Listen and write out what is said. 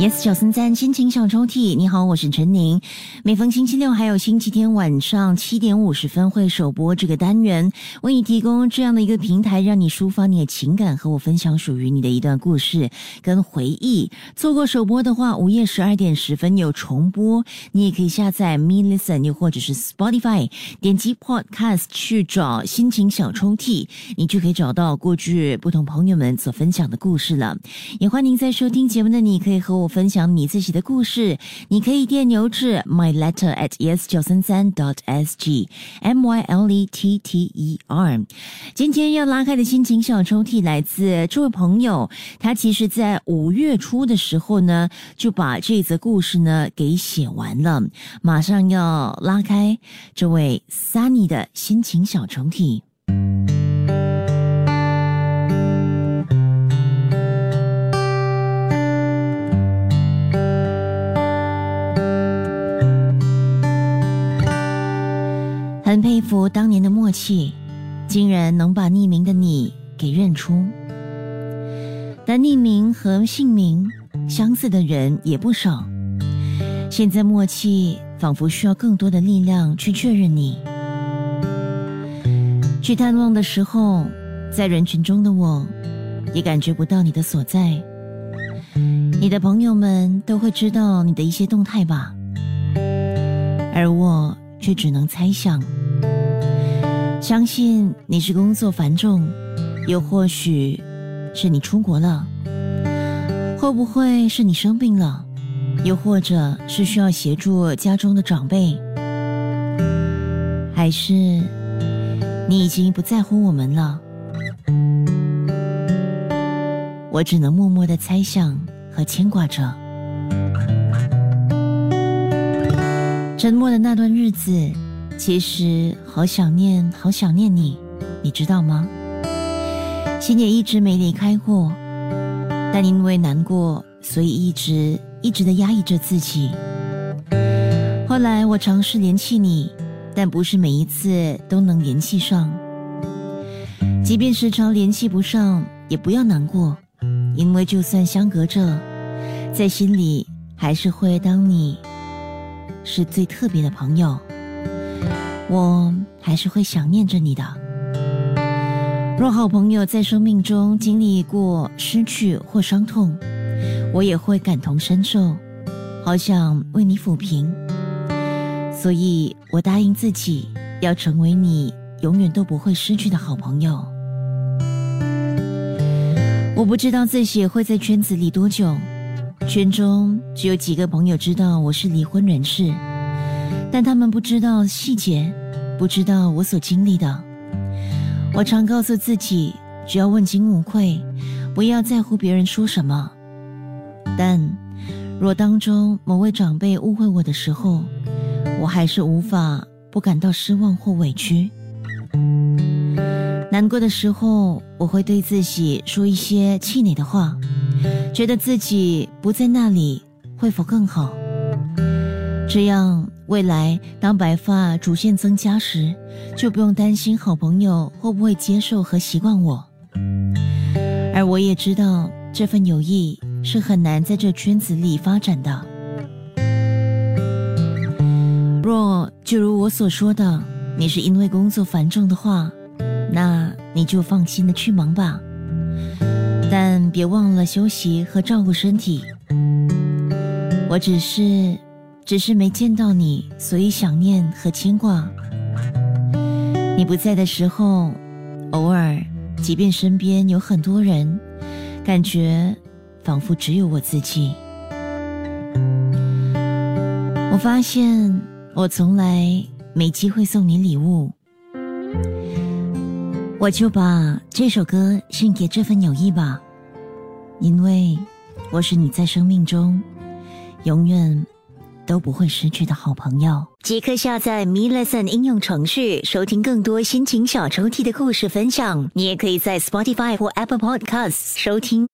Yes，小森赞心情小抽屉，你好，我是陈宁。每逢星期六还有星期天晚上七点五十分会首播这个单元，为你提供这样的一个平台，让你抒发你的情感，和我分享属于你的一段故事跟回忆。错过首播的话，午夜十二点十分有重播，你也可以下载 Me Listen，又或者是 Spotify，点击 Podcast 去找心情小抽屉，你就可以找到过去不同朋友们所分享的故事了。也欢迎在收听节目的你，可以和我。分享你自己的故事，你可以电邮至 my letter at yes 九三三 dot s g m y l e t t e r。今天要拉开的心情小抽屉来自这位朋友，他其实在五月初的时候呢，就把这则故事呢给写完了，马上要拉开这位 Sunny 的心情小抽屉。很佩服当年的默契，竟然能把匿名的你给认出。但匿名和姓名相似的人也不少。现在默契仿佛需要更多的力量去确认你。去探望的时候，在人群中的我，也感觉不到你的所在。你的朋友们都会知道你的一些动态吧，而我却只能猜想。相信你是工作繁重，又或许是你出国了，会不会是你生病了，又或者是需要协助家中的长辈，还是你已经不在乎我们了？我只能默默的猜想和牵挂着。沉默的那段日子。其实好想念，好想念你，你知道吗？心也一直没离开过，但因为难过，所以一直一直的压抑着自己。后来我尝试联系你，但不是每一次都能联系上。即便时常联系不上，也不要难过，因为就算相隔着，在心里还是会当你是最特别的朋友。我还是会想念着你的。若好朋友在生命中经历过失去或伤痛，我也会感同身受，好想为你抚平。所以我答应自己，要成为你永远都不会失去的好朋友。我不知道自己会在圈子里多久，圈中只有几个朋友知道我是离婚人士。但他们不知道细节，不知道我所经历的。我常告诉自己，只要问心无愧，不要在乎别人说什么。但若当中某位长辈误会我的时候，我还是无法不感到失望或委屈。难过的时候，我会对自己说一些气馁的话，觉得自己不在那里会否更好？这样。未来当白发逐渐增加时，就不用担心好朋友会不会接受和习惯我。而我也知道这份友谊是很难在这圈子里发展的。若就如我所说的，你是因为工作繁重的话，那你就放心的去忙吧，但别忘了休息和照顾身体。我只是。只是没见到你，所以想念和牵挂。你不在的时候，偶尔，即便身边有很多人，感觉仿佛只有我自己。我发现我从来没机会送你礼物，我就把这首歌献给这份友谊吧，因为我是你在生命中永远。都不会失去的好朋友。即刻下载 Me Lesson 应用程序，收听更多心情小抽屉的故事分享。你也可以在 Spotify 或 Apple Podcasts 收听。